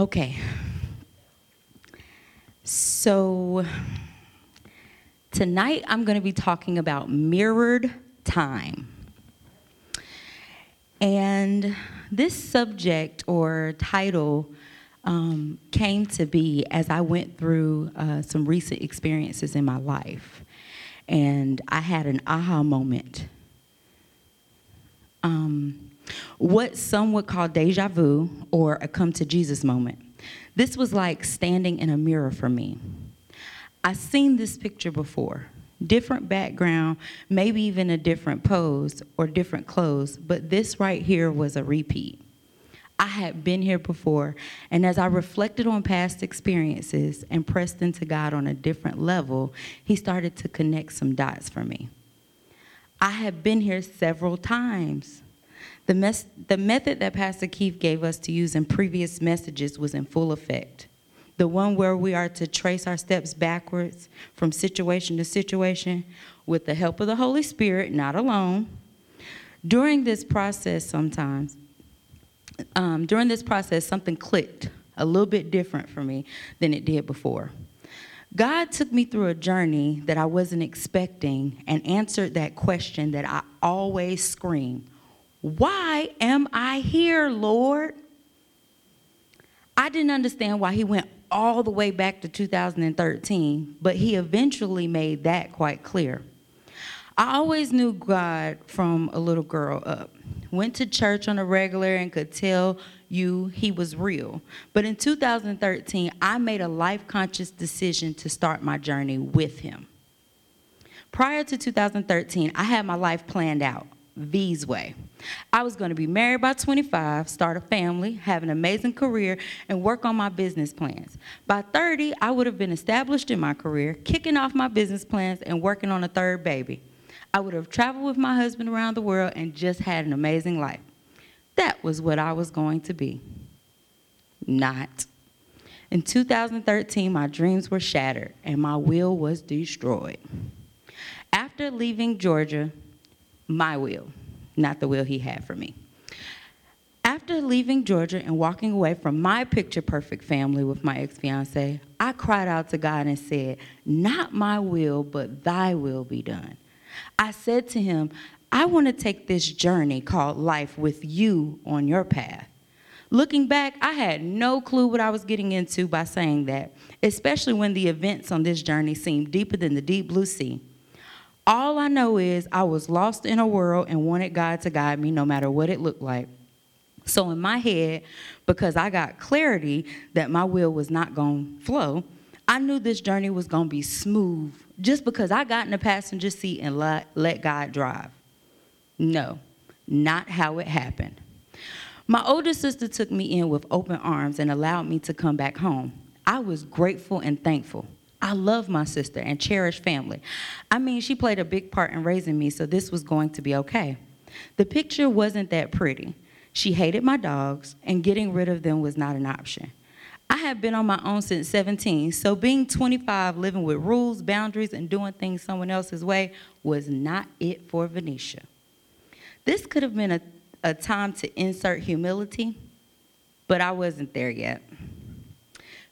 Okay. So tonight I'm going to be talking about mirrored time. And this subject or title um, came to be as I went through uh, some recent experiences in my life. And I had an aha moment. Um, what some would call deja vu or a come to Jesus moment. This was like standing in a mirror for me. I've seen this picture before different background, maybe even a different pose or different clothes, but this right here was a repeat. I had been here before, and as I reflected on past experiences and pressed into God on a different level, He started to connect some dots for me. I had been here several times. The, mes- the method that Pastor Keith gave us to use in previous messages was in full effect. The one where we are to trace our steps backwards from situation to situation with the help of the Holy Spirit, not alone. During this process, sometimes, um, during this process, something clicked a little bit different for me than it did before. God took me through a journey that I wasn't expecting and answered that question that I always scream Why am I here, Lord? I didn't understand why He went all the way back to 2013, but He eventually made that quite clear. I always knew God from a little girl up. Went to church on a regular and could tell you he was real. But in 2013, I made a life conscious decision to start my journey with him. Prior to 2013, I had my life planned out. V's way. I was going to be married by 25, start a family, have an amazing career, and work on my business plans. By 30, I would have been established in my career, kicking off my business plans, and working on a third baby. I would have traveled with my husband around the world and just had an amazing life. That was what I was going to be. Not. In 2013, my dreams were shattered and my will was destroyed. After leaving Georgia, my will, not the will he had for me. After leaving Georgia and walking away from my picture perfect family with my ex fiance, I cried out to God and said, Not my will, but thy will be done. I said to him, I want to take this journey called life with you on your path. Looking back, I had no clue what I was getting into by saying that, especially when the events on this journey seemed deeper than the deep blue sea. All I know is I was lost in a world and wanted God to guide me no matter what it looked like. So, in my head, because I got clarity that my will was not going to flow, I knew this journey was going to be smooth just because I got in the passenger seat and let, let God drive. No, not how it happened. My older sister took me in with open arms and allowed me to come back home. I was grateful and thankful. I love my sister and cherish family. I mean, she played a big part in raising me, so this was going to be okay. The picture wasn't that pretty. She hated my dogs, and getting rid of them was not an option. I have been on my own since 17, so being 25, living with rules, boundaries, and doing things someone else's way was not it for Venetia. This could have been a, a time to insert humility, but I wasn't there yet.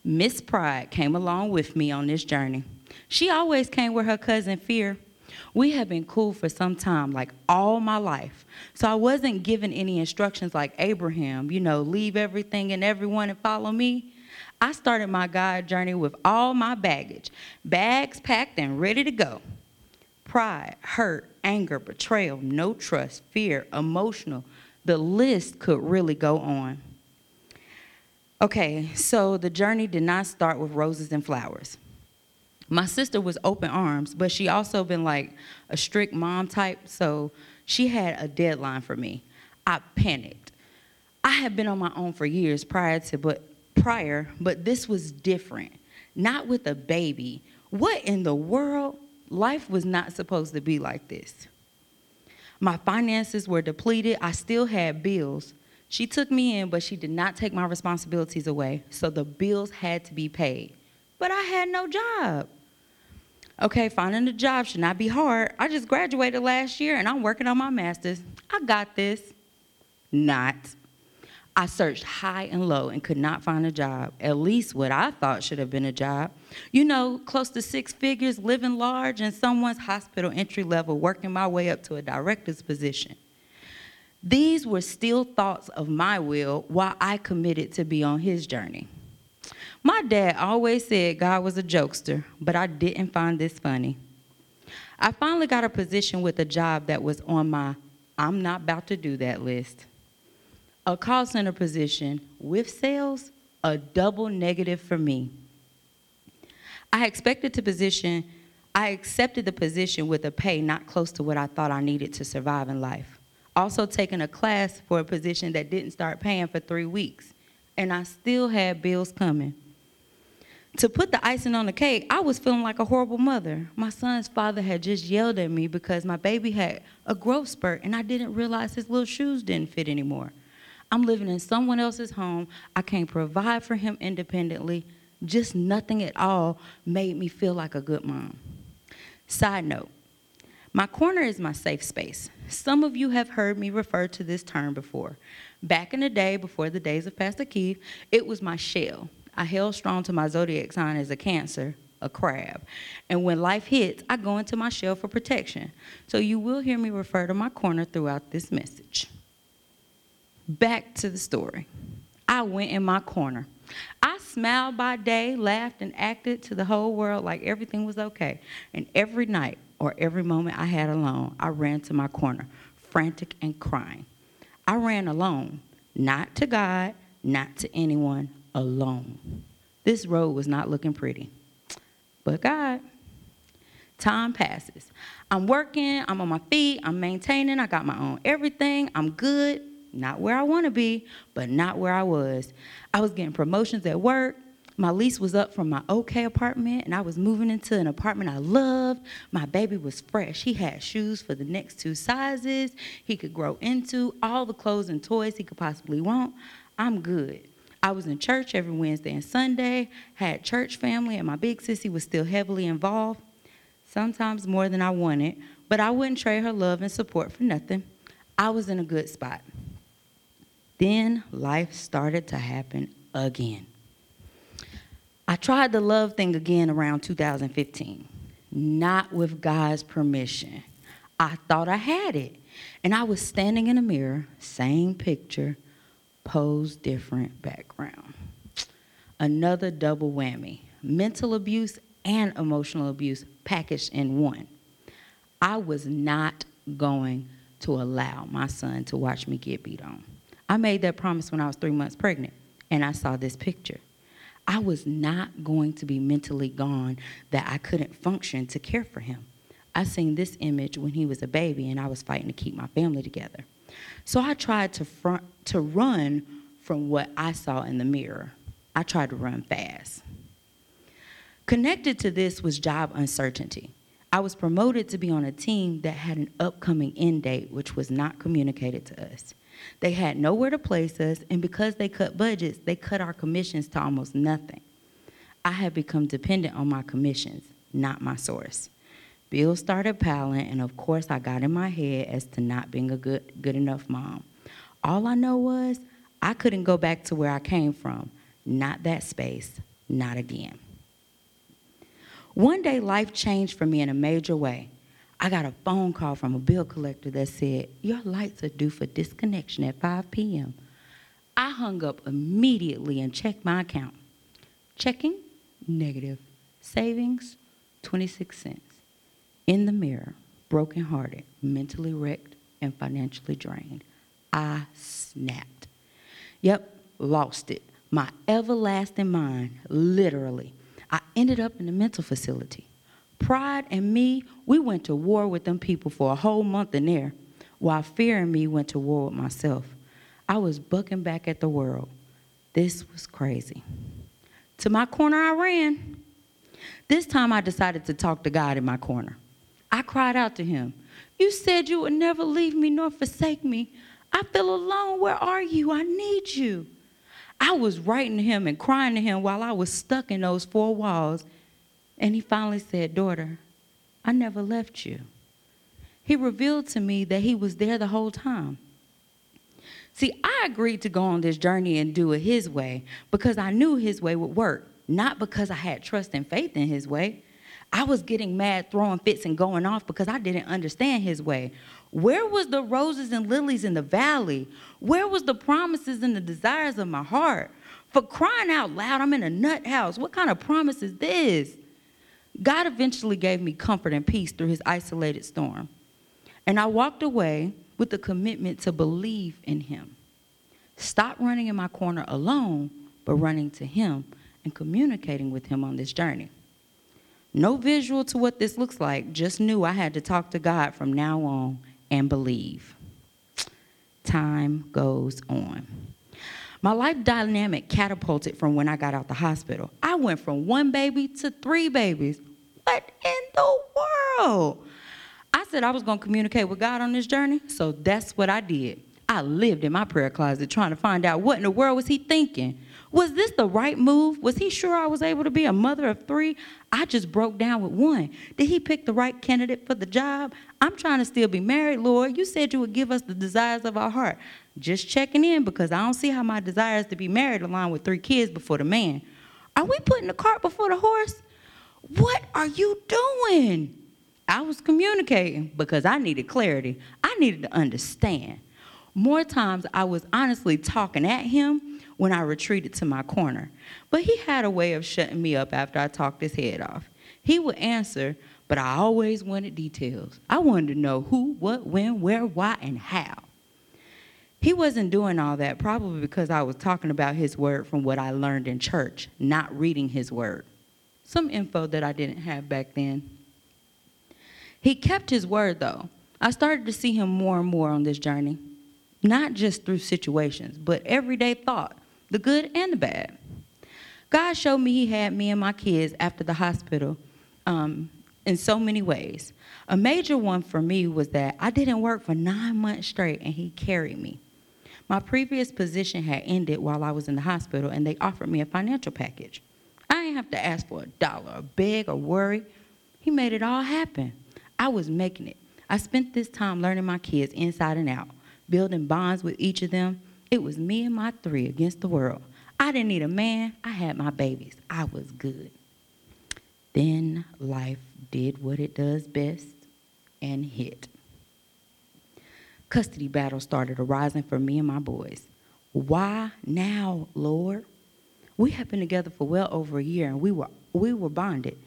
Miss Pride came along with me on this journey. She always came with her cousin Fear. We have been cool for some time, like all my life. So I wasn't given any instructions like Abraham, you know, leave everything and everyone and follow me. I started my God journey with all my baggage, bags packed and ready to go. Pride, hurt, anger, betrayal, no trust, fear, emotional. The list could really go on. Okay, so the journey did not start with roses and flowers. My sister was open arms, but she also been like a strict mom type, so she had a deadline for me. I panicked. I had been on my own for years prior to but prior, but this was different. Not with a baby. What in the world? Life was not supposed to be like this. My finances were depleted. I still had bills. She took me in, but she did not take my responsibilities away. So the bills had to be paid. But I had no job. Okay, finding a job should not be hard. I just graduated last year and I'm working on my master's. I got this. Not. I searched high and low and could not find a job, at least what I thought should have been a job. You know, close to six figures, living large, and someone's hospital entry level, working my way up to a director's position. These were still thoughts of my will while I committed to be on his journey. My dad always said God was a jokester, but I didn't find this funny. I finally got a position with a job that was on my I'm not about to do that list. A call center position with sales, a double negative for me. I expected to position, I accepted the position with a pay not close to what I thought I needed to survive in life. Also taking a class for a position that didn't start paying for three weeks, and I still had bills coming to put the icing on the cake, I was feeling like a horrible mother. My son's father had just yelled at me because my baby had a growth spurt and I didn't realize his little shoes didn't fit anymore. I'm living in someone else's home. I can't provide for him independently. Just nothing at all made me feel like a good mom. Side note my corner is my safe space. Some of you have heard me refer to this term before. Back in the day, before the days of Pastor Keith, it was my shell. I held strong to my zodiac sign as a Cancer, a crab. And when life hits, I go into my shell for protection. So you will hear me refer to my corner throughout this message. Back to the story. I went in my corner. I smiled by day, laughed, and acted to the whole world like everything was okay. And every night or every moment I had alone, I ran to my corner, frantic and crying. I ran alone, not to God, not to anyone, alone. This road was not looking pretty. But God, time passes. I'm working, I'm on my feet, I'm maintaining, I got my own everything, I'm good. Not where I want to be, but not where I was. I was getting promotions at work. My lease was up from my okay apartment, and I was moving into an apartment I loved. My baby was fresh. He had shoes for the next two sizes he could grow into, all the clothes and toys he could possibly want. I'm good. I was in church every Wednesday and Sunday, had church family, and my big sissy was still heavily involved, sometimes more than I wanted, but I wouldn't trade her love and support for nothing. I was in a good spot. Then life started to happen again. I tried the love thing again around 2015, not with God's permission. I thought I had it. And I was standing in a mirror, same picture, pose different background. Another double whammy mental abuse and emotional abuse packaged in one. I was not going to allow my son to watch me get beat on. I made that promise when I was three months pregnant, and I saw this picture. I was not going to be mentally gone that I couldn't function to care for him. I seen this image when he was a baby, and I was fighting to keep my family together. So I tried to, front, to run from what I saw in the mirror. I tried to run fast. Connected to this was job uncertainty. I was promoted to be on a team that had an upcoming end date, which was not communicated to us. They had nowhere to place us, and because they cut budgets, they cut our commissions to almost nothing. I had become dependent on my commissions, not my source. Bills started piling, and of course, I got in my head as to not being a good, good enough mom. All I know was I couldn't go back to where I came from. Not that space, not again. One day, life changed for me in a major way. I got a phone call from a bill collector that said, Your lights are due for disconnection at 5 p.m. I hung up immediately and checked my account. Checking, negative. Savings, 26 cents in the mirror, brokenhearted, mentally wrecked, and financially drained. I snapped. Yep, lost it. My everlasting mind, literally. I ended up in a mental facility. Pride and me, we went to war with them people for a whole month in there, while fear and me went to war with myself. I was bucking back at the world. This was crazy. To my corner, I ran. This time, I decided to talk to God in my corner. I cried out to him, You said you would never leave me nor forsake me. I feel alone. Where are you? I need you. I was writing to him and crying to him while I was stuck in those four walls. And he finally said, Daughter, I never left you. He revealed to me that he was there the whole time. See, I agreed to go on this journey and do it His way because I knew His way would work, not because I had trust and faith in His way. I was getting mad, throwing fits, and going off because I didn't understand His way. Where was the roses and lilies in the valley? Where was the promises and the desires of my heart? For crying out loud, I'm in a nut house. What kind of promise is this? God eventually gave me comfort and peace through his isolated storm. And I walked away with the commitment to believe in him. Stop running in my corner alone, but running to him and communicating with him on this journey. No visual to what this looks like, just knew I had to talk to God from now on and believe. Time goes on. My life dynamic catapulted from when I got out the hospital. I went from one baby to three babies. What in the world? I said I was going to communicate with God on this journey, so that's what I did. I lived in my prayer closet trying to find out what in the world was he thinking. Was this the right move? Was he sure I was able to be a mother of three? I just broke down with one. Did he pick the right candidate for the job? I'm trying to still be married, Lord. You said you would give us the desires of our heart. Just checking in because I don't see how my desires to be married align with three kids before the man. Are we putting the cart before the horse? What are you doing? I was communicating because I needed clarity. I needed to understand. More times I was honestly talking at him when I retreated to my corner. But he had a way of shutting me up after I talked his head off. He would answer, but I always wanted details. I wanted to know who, what, when, where, why, and how. He wasn't doing all that probably because I was talking about his word from what I learned in church, not reading his word. Some info that I didn't have back then. He kept his word though. I started to see him more and more on this journey, not just through situations, but everyday thought, the good and the bad. God showed me he had me and my kids after the hospital um, in so many ways. A major one for me was that I didn't work for nine months straight and he carried me. My previous position had ended while I was in the hospital, and they offered me a financial package. I didn't have to ask for a dollar, or beg, or worry. He made it all happen. I was making it. I spent this time learning my kids inside and out, building bonds with each of them. It was me and my three against the world. I didn't need a man. I had my babies. I was good. Then life did what it does best and hit custody battles started arising for me and my boys. Why now, Lord? We have been together for well over a year and we were we were bonded.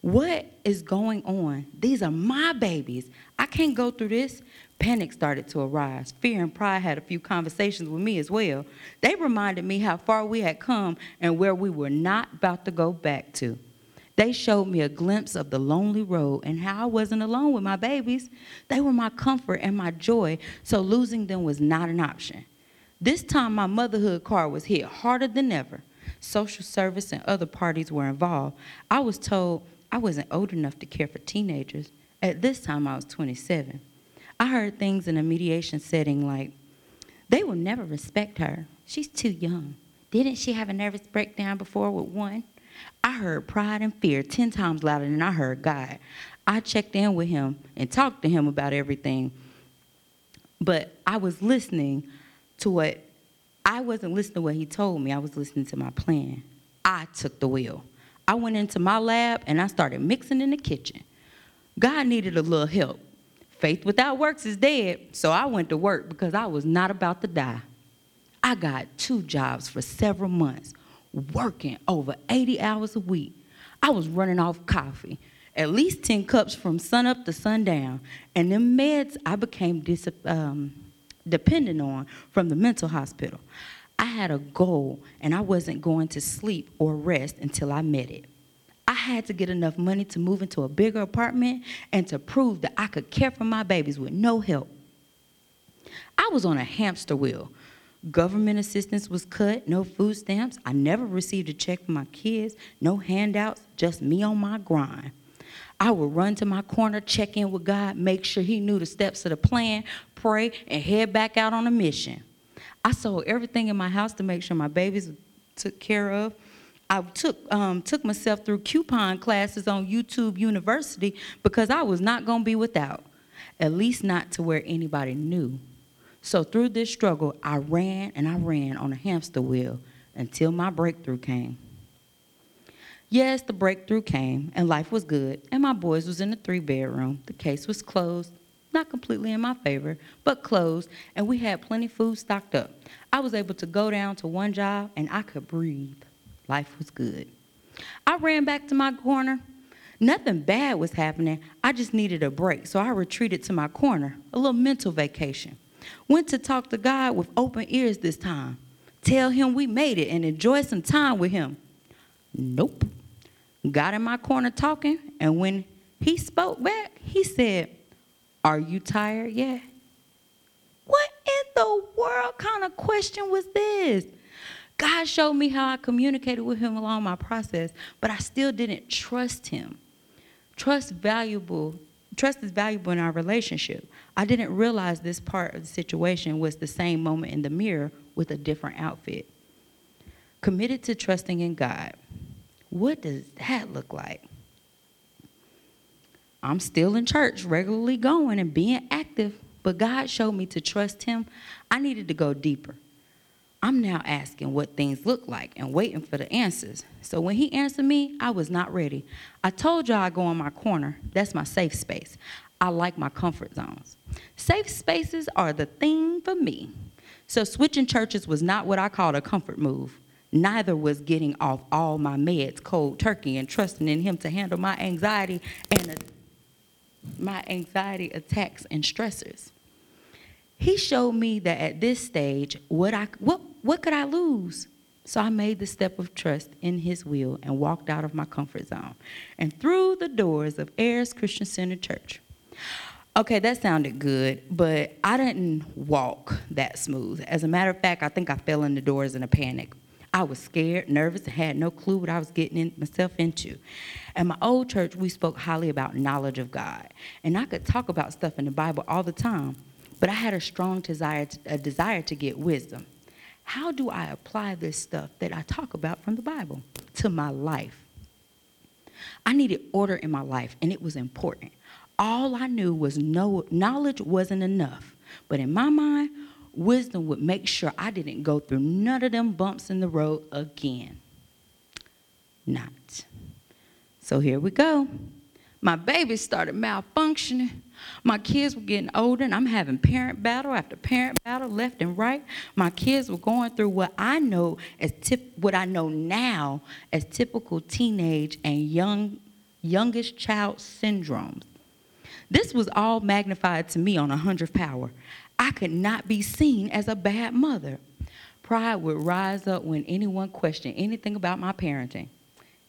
What is going on? These are my babies. I can't go through this. Panic started to arise. Fear and pride had a few conversations with me as well. They reminded me how far we had come and where we were not about to go back to. They showed me a glimpse of the lonely road and how I wasn't alone with my babies. They were my comfort and my joy, so losing them was not an option. This time, my motherhood card was hit harder than ever. Social service and other parties were involved. I was told I wasn't old enough to care for teenagers. At this time, I was 27. I heard things in a mediation setting like, they will never respect her. She's too young. Didn't she have a nervous breakdown before with one? I heard pride and fear 10 times louder than I heard God. I checked in with him and talked to him about everything. But I was listening to what, I wasn't listening to what he told me, I was listening to my plan. I took the wheel. I went into my lab and I started mixing in the kitchen. God needed a little help. Faith without works is dead, so I went to work because I was not about to die. I got two jobs for several months working over 80 hours a week. I was running off coffee, at least 10 cups from sun up to sundown. And the meds I became dis- um, dependent on from the mental hospital. I had a goal, and I wasn't going to sleep or rest until I met it. I had to get enough money to move into a bigger apartment and to prove that I could care for my babies with no help. I was on a hamster wheel, Government assistance was cut, no food stamps. I never received a check for my kids, no handouts, just me on my grind. I would run to my corner, check in with God, make sure He knew the steps of the plan, pray, and head back out on a mission. I sold everything in my house to make sure my babies were took care of. I took um, took myself through coupon classes on YouTube University because I was not going to be without, at least not to where anybody knew. So through this struggle, I ran and I ran on a hamster wheel until my breakthrough came. Yes, the breakthrough came and life was good, and my boys was in the three bedroom. The case was closed, not completely in my favor, but closed, and we had plenty food stocked up. I was able to go down to one job and I could breathe. Life was good. I ran back to my corner. Nothing bad was happening. I just needed a break, so I retreated to my corner, a little mental vacation. Went to talk to God with open ears this time. Tell him we made it and enjoy some time with him. Nope. Got in my corner talking, and when he spoke back, he said, Are you tired yet? What in the world kind of question was this? God showed me how I communicated with him along my process, but I still didn't trust him. Trust valuable, trust is valuable in our relationship. I didn't realize this part of the situation was the same moment in the mirror with a different outfit. Committed to trusting in God. What does that look like? I'm still in church, regularly going and being active, but God showed me to trust Him. I needed to go deeper. I'm now asking what things look like and waiting for the answers. So when he answered me, I was not ready. I told y'all I go in my corner. That's my safe space. I like my comfort zones. Safe spaces are the thing for me. So switching churches was not what I called a comfort move. Neither was getting off all my meds cold turkey and trusting in him to handle my anxiety and my anxiety attacks and stressors. He showed me that at this stage, what I what what could I lose? So I made the step of trust in his will and walked out of my comfort zone and through the doors of Ayers Christian Center Church. Okay, that sounded good, but I didn't walk that smooth. As a matter of fact, I think I fell in the doors in a panic. I was scared, nervous, and had no clue what I was getting in, myself into. At my old church, we spoke highly about knowledge of God. And I could talk about stuff in the Bible all the time, but I had a strong desire to, a desire to get wisdom. How do I apply this stuff that I talk about from the Bible to my life? I needed order in my life, and it was important. All I knew was no knowledge wasn't enough. But in my mind, wisdom would make sure I didn't go through none of them bumps in the road again. Not. So here we go. My baby started malfunctioning. My kids were getting older, and I'm having parent battle after parent battle, left and right. My kids were going through what I know as tip, what I know now as typical teenage and young, youngest child syndromes. This was all magnified to me on a hundredth power. I could not be seen as a bad mother. Pride would rise up when anyone questioned anything about my parenting.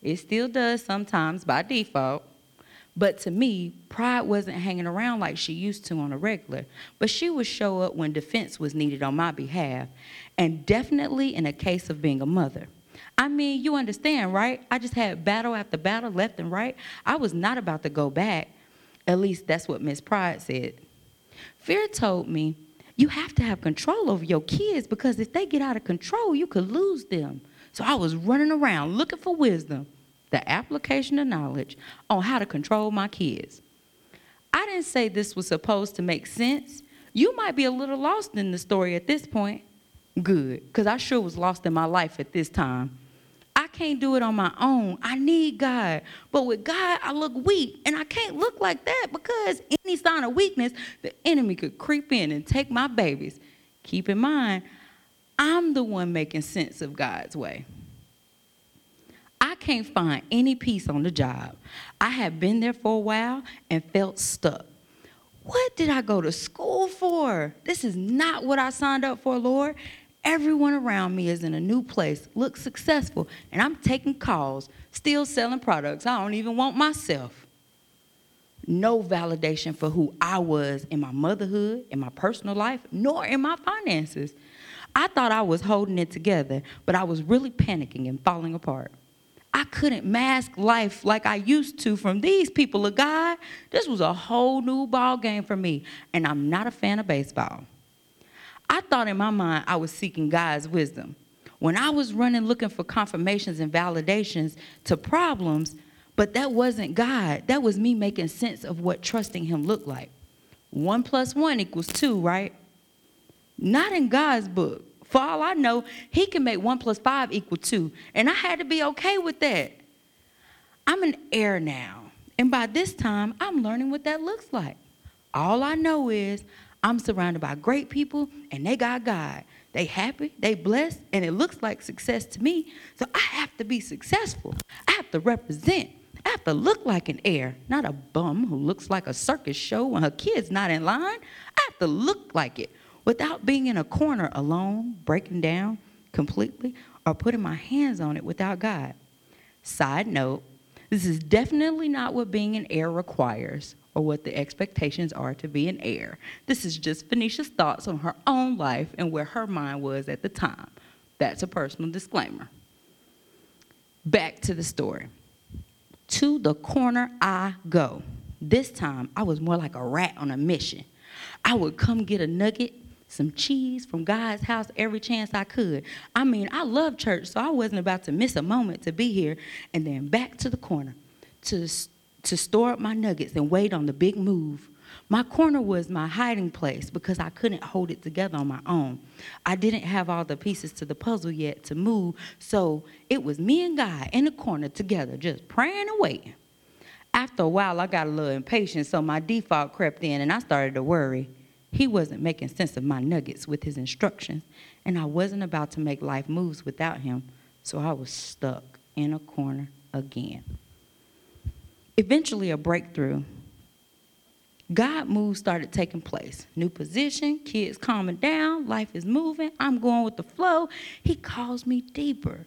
It still does sometimes by default. But to me, pride wasn't hanging around like she used to on a regular, but she would show up when defense was needed on my behalf, and definitely in a case of being a mother. I mean, you understand, right? I just had battle after battle, left and right. I was not about to go back. At least that's what Miss Pride said. Fear told me, you have to have control over your kids because if they get out of control, you could lose them. So I was running around looking for wisdom the application of knowledge on how to control my kids. I didn't say this was supposed to make sense. You might be a little lost in the story at this point. Good, because I sure was lost in my life at this time. I can't do it on my own. I need God. But with God, I look weak, and I can't look like that because any sign of weakness, the enemy could creep in and take my babies. Keep in mind, I'm the one making sense of God's way. I can't find any peace on the job. I have been there for a while and felt stuck. What did I go to school for? This is not what I signed up for, Lord. Everyone around me is in a new place, looks successful, and I'm taking calls, still selling products I don't even want myself. No validation for who I was in my motherhood, in my personal life, nor in my finances. I thought I was holding it together, but I was really panicking and falling apart. I couldn't mask life like I used to from these people of God. This was a whole new ball game for me, and I'm not a fan of baseball. I thought in my mind I was seeking God's wisdom. When I was running looking for confirmations and validations to problems, but that wasn't God. That was me making sense of what trusting Him looked like. One plus one equals two, right? Not in God's book. For all I know, he can make one plus five equal two. And I had to be okay with that. I'm an heir now. And by this time, I'm learning what that looks like. All I know is I'm surrounded by great people and they got God. They happy, they blessed, and it looks like success to me. So I have to be successful. I have to represent. I have to look like an heir, not a bum who looks like a circus show when her kid's not in line. I have to look like it without being in a corner alone, breaking down completely, or putting my hands on it without God. Side note, this is definitely not what being an heir requires or what the expectations are to be an heir. This is just Phoenicia's thoughts on her own life and where her mind was at the time. That's a personal disclaimer. Back to the story. To the corner I go. This time I was more like a rat on a mission. I would come get a nugget, some cheese from God's house every chance I could. I mean, I love church, so I wasn't about to miss a moment to be here. And then back to the corner to to store up my nuggets and wait on the big move. My corner was my hiding place because I couldn't hold it together on my own. I didn't have all the pieces to the puzzle yet to move, so it was me and God in the corner together, just praying and waiting. After a while, I got a little impatient, so my default crept in and I started to worry. He wasn't making sense of my nuggets with his instructions, and I wasn't about to make life moves without him, so I was stuck in a corner again eventually a breakthrough. God moves started taking place. New position, kids calming down, life is moving, I'm going with the flow. He calls me deeper.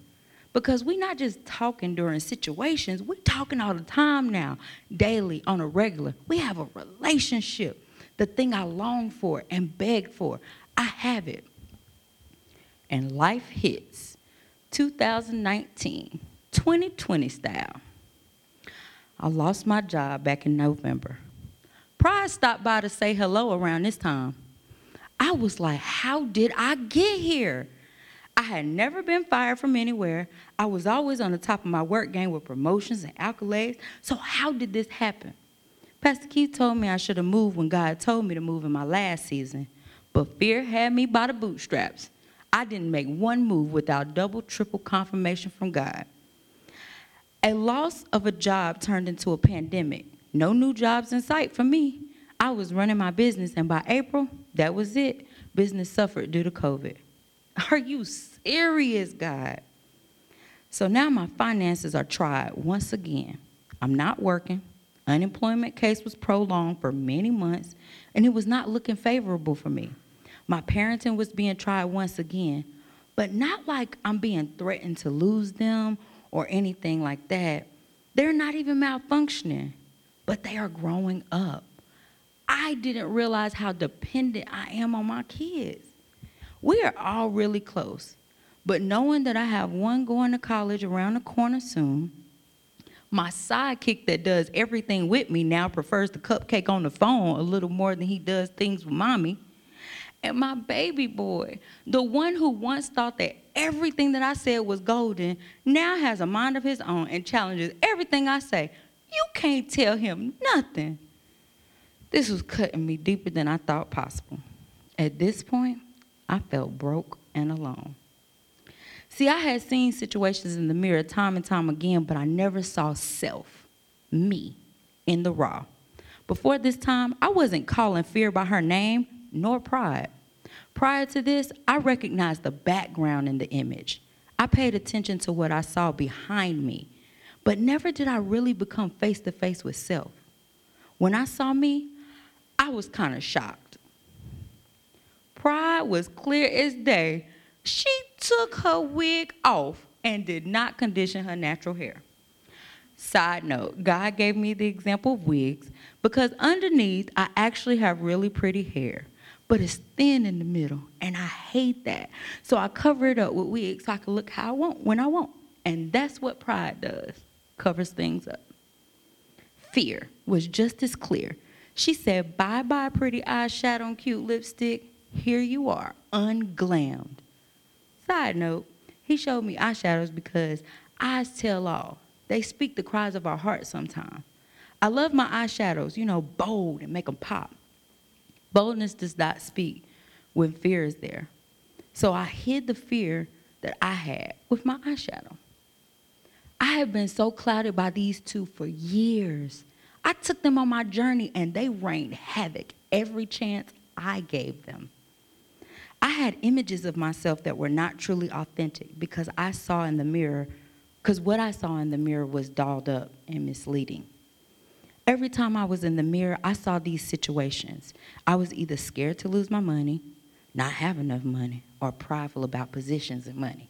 Because we're not just talking during situations, we're talking all the time now, daily, on a regular. We have a relationship. The thing I long for and beg for, I have it. And life hits 2019, 2020 style. I lost my job back in November. Pride stopped by to say hello around this time. I was like, how did I get here? I had never been fired from anywhere. I was always on the top of my work game with promotions and accolades. So, how did this happen? Pastor Keith told me I should have moved when God told me to move in my last season, but fear had me by the bootstraps. I didn't make one move without double, triple confirmation from God. A loss of a job turned into a pandemic. No new jobs in sight for me. I was running my business, and by April, that was it. Business suffered due to COVID. Are you serious, God? So now my finances are tried once again. I'm not working. Unemployment case was prolonged for many months, and it was not looking favorable for me. My parenting was being tried once again, but not like I'm being threatened to lose them or anything like that. They're not even malfunctioning, but they are growing up. I didn't realize how dependent I am on my kids. We are all really close, but knowing that I have one going to college around the corner soon, my sidekick that does everything with me now prefers the cupcake on the phone a little more than he does things with mommy. And my baby boy, the one who once thought that everything that I said was golden, now has a mind of his own and challenges everything I say. You can't tell him nothing. This was cutting me deeper than I thought possible. At this point, I felt broke and alone. See, I had seen situations in the mirror time and time again, but I never saw self, me, in the raw. Before this time, I wasn't calling fear by her name nor pride. Prior to this, I recognized the background in the image. I paid attention to what I saw behind me, but never did I really become face to face with self. When I saw me, I was kind of shocked. Pride was clear as day. She took her wig off and did not condition her natural hair. Side note, God gave me the example of wigs because underneath I actually have really pretty hair but it's thin in the middle, and I hate that. So I cover it up with wigs so I can look how I want when I want. And that's what pride does covers things up. Fear was just as clear. She said, Bye bye, pretty eyeshadow and cute lipstick. Here you are, unglammed. Side note, he showed me eyeshadows because eyes tell all. They speak the cries of our hearts sometimes. I love my eyeshadows, you know, bold and make them pop. Boldness does not speak when fear is there. So I hid the fear that I had with my eyeshadow. I have been so clouded by these two for years. I took them on my journey and they rained havoc every chance I gave them. I had images of myself that were not truly authentic because I saw in the mirror, because what I saw in the mirror was dolled up and misleading. Every time I was in the mirror, I saw these situations. I was either scared to lose my money, not have enough money, or prideful about positions and money.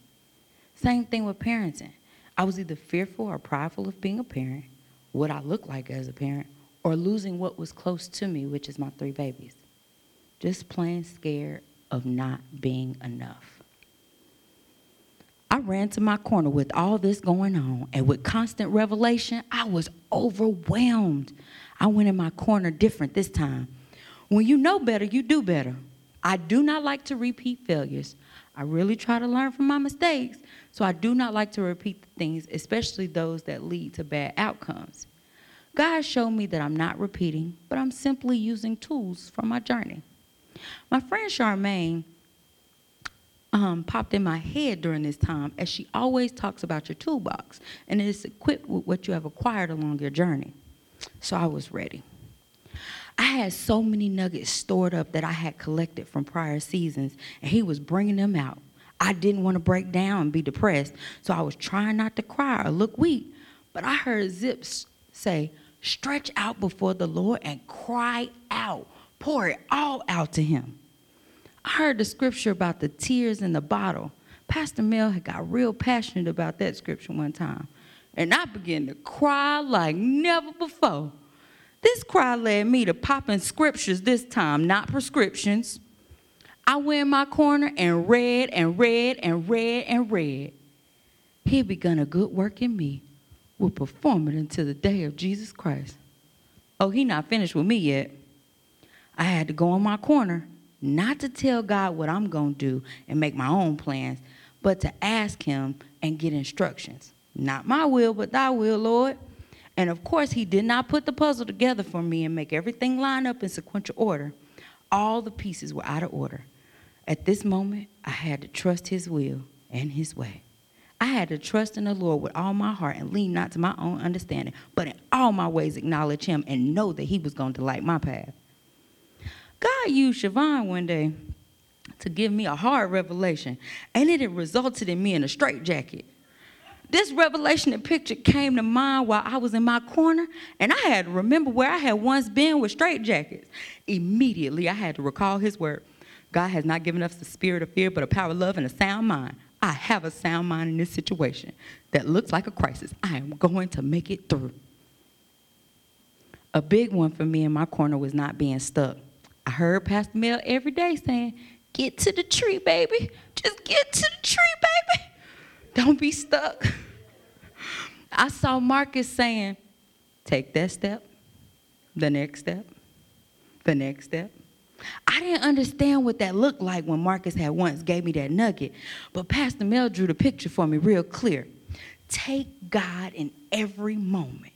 Same thing with parenting. I was either fearful or prideful of being a parent, what I look like as a parent, or losing what was close to me, which is my three babies. Just plain scared of not being enough. Ran to my corner with all this going on, and with constant revelation, I was overwhelmed. I went in my corner different this time. When you know better, you do better. I do not like to repeat failures. I really try to learn from my mistakes, so I do not like to repeat things, especially those that lead to bad outcomes. God showed me that I'm not repeating, but I'm simply using tools from my journey. My friend Charmaine um, popped in my head during this time as she always talks about your toolbox and it is equipped with what you have acquired along your journey. So I was ready. I had so many nuggets stored up that I had collected from prior seasons, and he was bringing them out. I didn't want to break down and be depressed, so I was trying not to cry or look weak. But I heard Zips say, Stretch out before the Lord and cry out. Pour it all out to Him. I heard the scripture about the tears in the bottle. Pastor Mel had got real passionate about that scripture one time. And I began to cry like never before. This cry led me to popping scriptures this time, not prescriptions. I went in my corner and read and read and read and read. He had begun a good work in me, will perform it until the day of Jesus Christ. Oh, he not finished with me yet. I had to go in my corner, not to tell God what I'm going to do and make my own plans, but to ask him and get instructions. Not my will, but thy will, Lord. And of course, he did not put the puzzle together for me and make everything line up in sequential order. All the pieces were out of order. At this moment, I had to trust his will and his way. I had to trust in the Lord with all my heart and lean not to my own understanding, but in all my ways acknowledge him and know that he was going to light my path. God used Siobhan one day to give me a hard revelation, and it had resulted in me in a straitjacket. This revelation and picture came to mind while I was in my corner, and I had to remember where I had once been with straitjackets. Immediately, I had to recall his word God has not given us the spirit of fear, but a power of love and a sound mind. I have a sound mind in this situation that looks like a crisis. I am going to make it through. A big one for me in my corner was not being stuck. I heard Pastor Mel every day saying, Get to the tree, baby. Just get to the tree, baby. Don't be stuck. I saw Marcus saying, take that step, the next step, the next step. I didn't understand what that looked like when Marcus had once gave me that nugget, but Pastor Mel drew the picture for me real clear. Take God in every moment.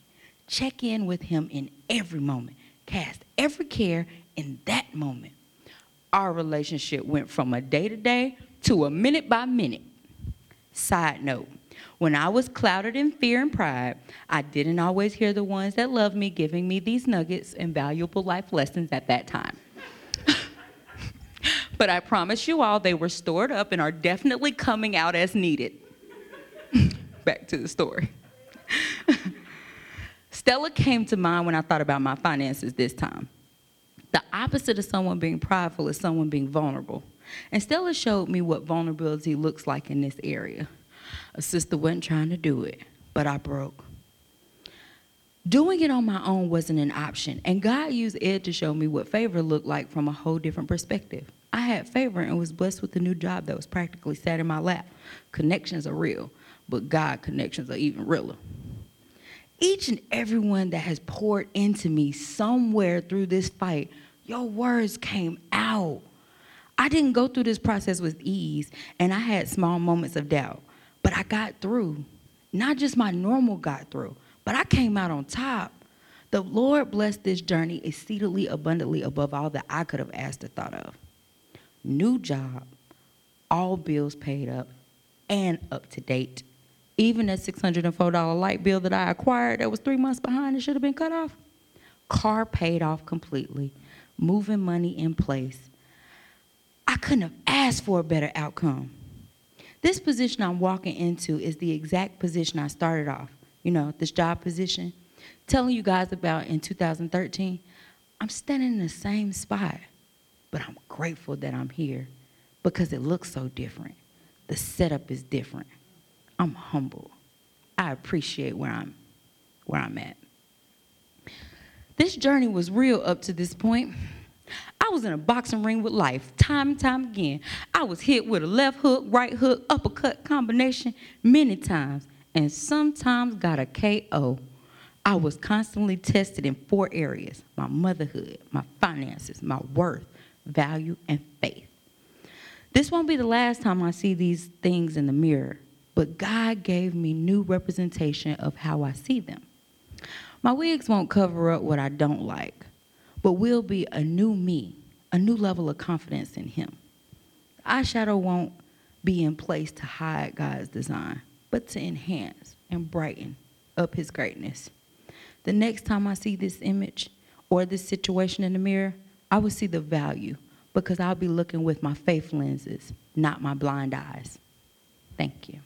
Check in with him in every moment. Cast every care in that moment. Our relationship went from a day to day to a minute by minute. Side note, when I was clouded in fear and pride, I didn't always hear the ones that loved me giving me these nuggets and valuable life lessons at that time. but I promise you all, they were stored up and are definitely coming out as needed. Back to the story. Stella came to mind when I thought about my finances this time. The opposite of someone being prideful is someone being vulnerable. And Stella showed me what vulnerability looks like in this area. A sister wasn't trying to do it, but I broke. Doing it on my own wasn't an option, and God used Ed to show me what favor looked like from a whole different perspective. I had favor and was blessed with a new job that was practically sat in my lap. Connections are real, but God connections are even realer. Each and every one that has poured into me somewhere through this fight, your words came out. I didn't go through this process with ease, and I had small moments of doubt, but I got through. Not just my normal got through, but I came out on top. The Lord blessed this journey exceedingly abundantly above all that I could have asked or thought of. new job, all bills paid up, and up to date. Even that $604 light bill that I acquired that was three months behind and should have been cut off. Car paid off completely, moving money in place. I couldn't have asked for a better outcome. This position I'm walking into is the exact position I started off, you know, this job position. Telling you guys about in 2013, I'm standing in the same spot, but I'm grateful that I'm here because it looks so different. The setup is different. I'm humble. I appreciate where I'm where I'm at. This journey was real up to this point. I was in a boxing ring with life, time and time again. I was hit with a left hook, right hook, uppercut combination many times, and sometimes got a KO. I was constantly tested in four areas my motherhood, my finances, my worth, value, and faith. This won't be the last time I see these things in the mirror, but God gave me new representation of how I see them. My wigs won't cover up what I don't like, but will be a new me, a new level of confidence in Him. Eyeshadow won't be in place to hide God's design, but to enhance and brighten up His greatness. The next time I see this image or this situation in the mirror, I will see the value because I'll be looking with my faith lenses, not my blind eyes. Thank you.